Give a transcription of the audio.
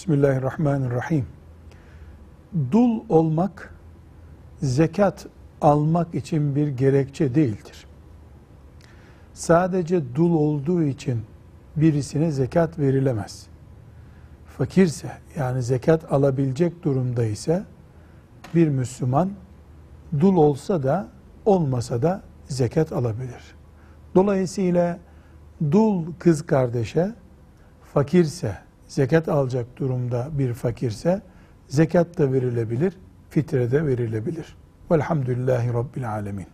Bismillahirrahmanirrahim. Dul olmak zekat almak için bir gerekçe değildir. Sadece dul olduğu için birisine zekat verilemez. Fakirse yani zekat alabilecek durumda ise bir Müslüman dul olsa da olmasa da zekat alabilir. Dolayısıyla dul kız kardeşe fakirse, zekat alacak durumda bir fakirse zekat da verilebilir, fitre de verilebilir. Velhamdülillahi Rabbil Alemin.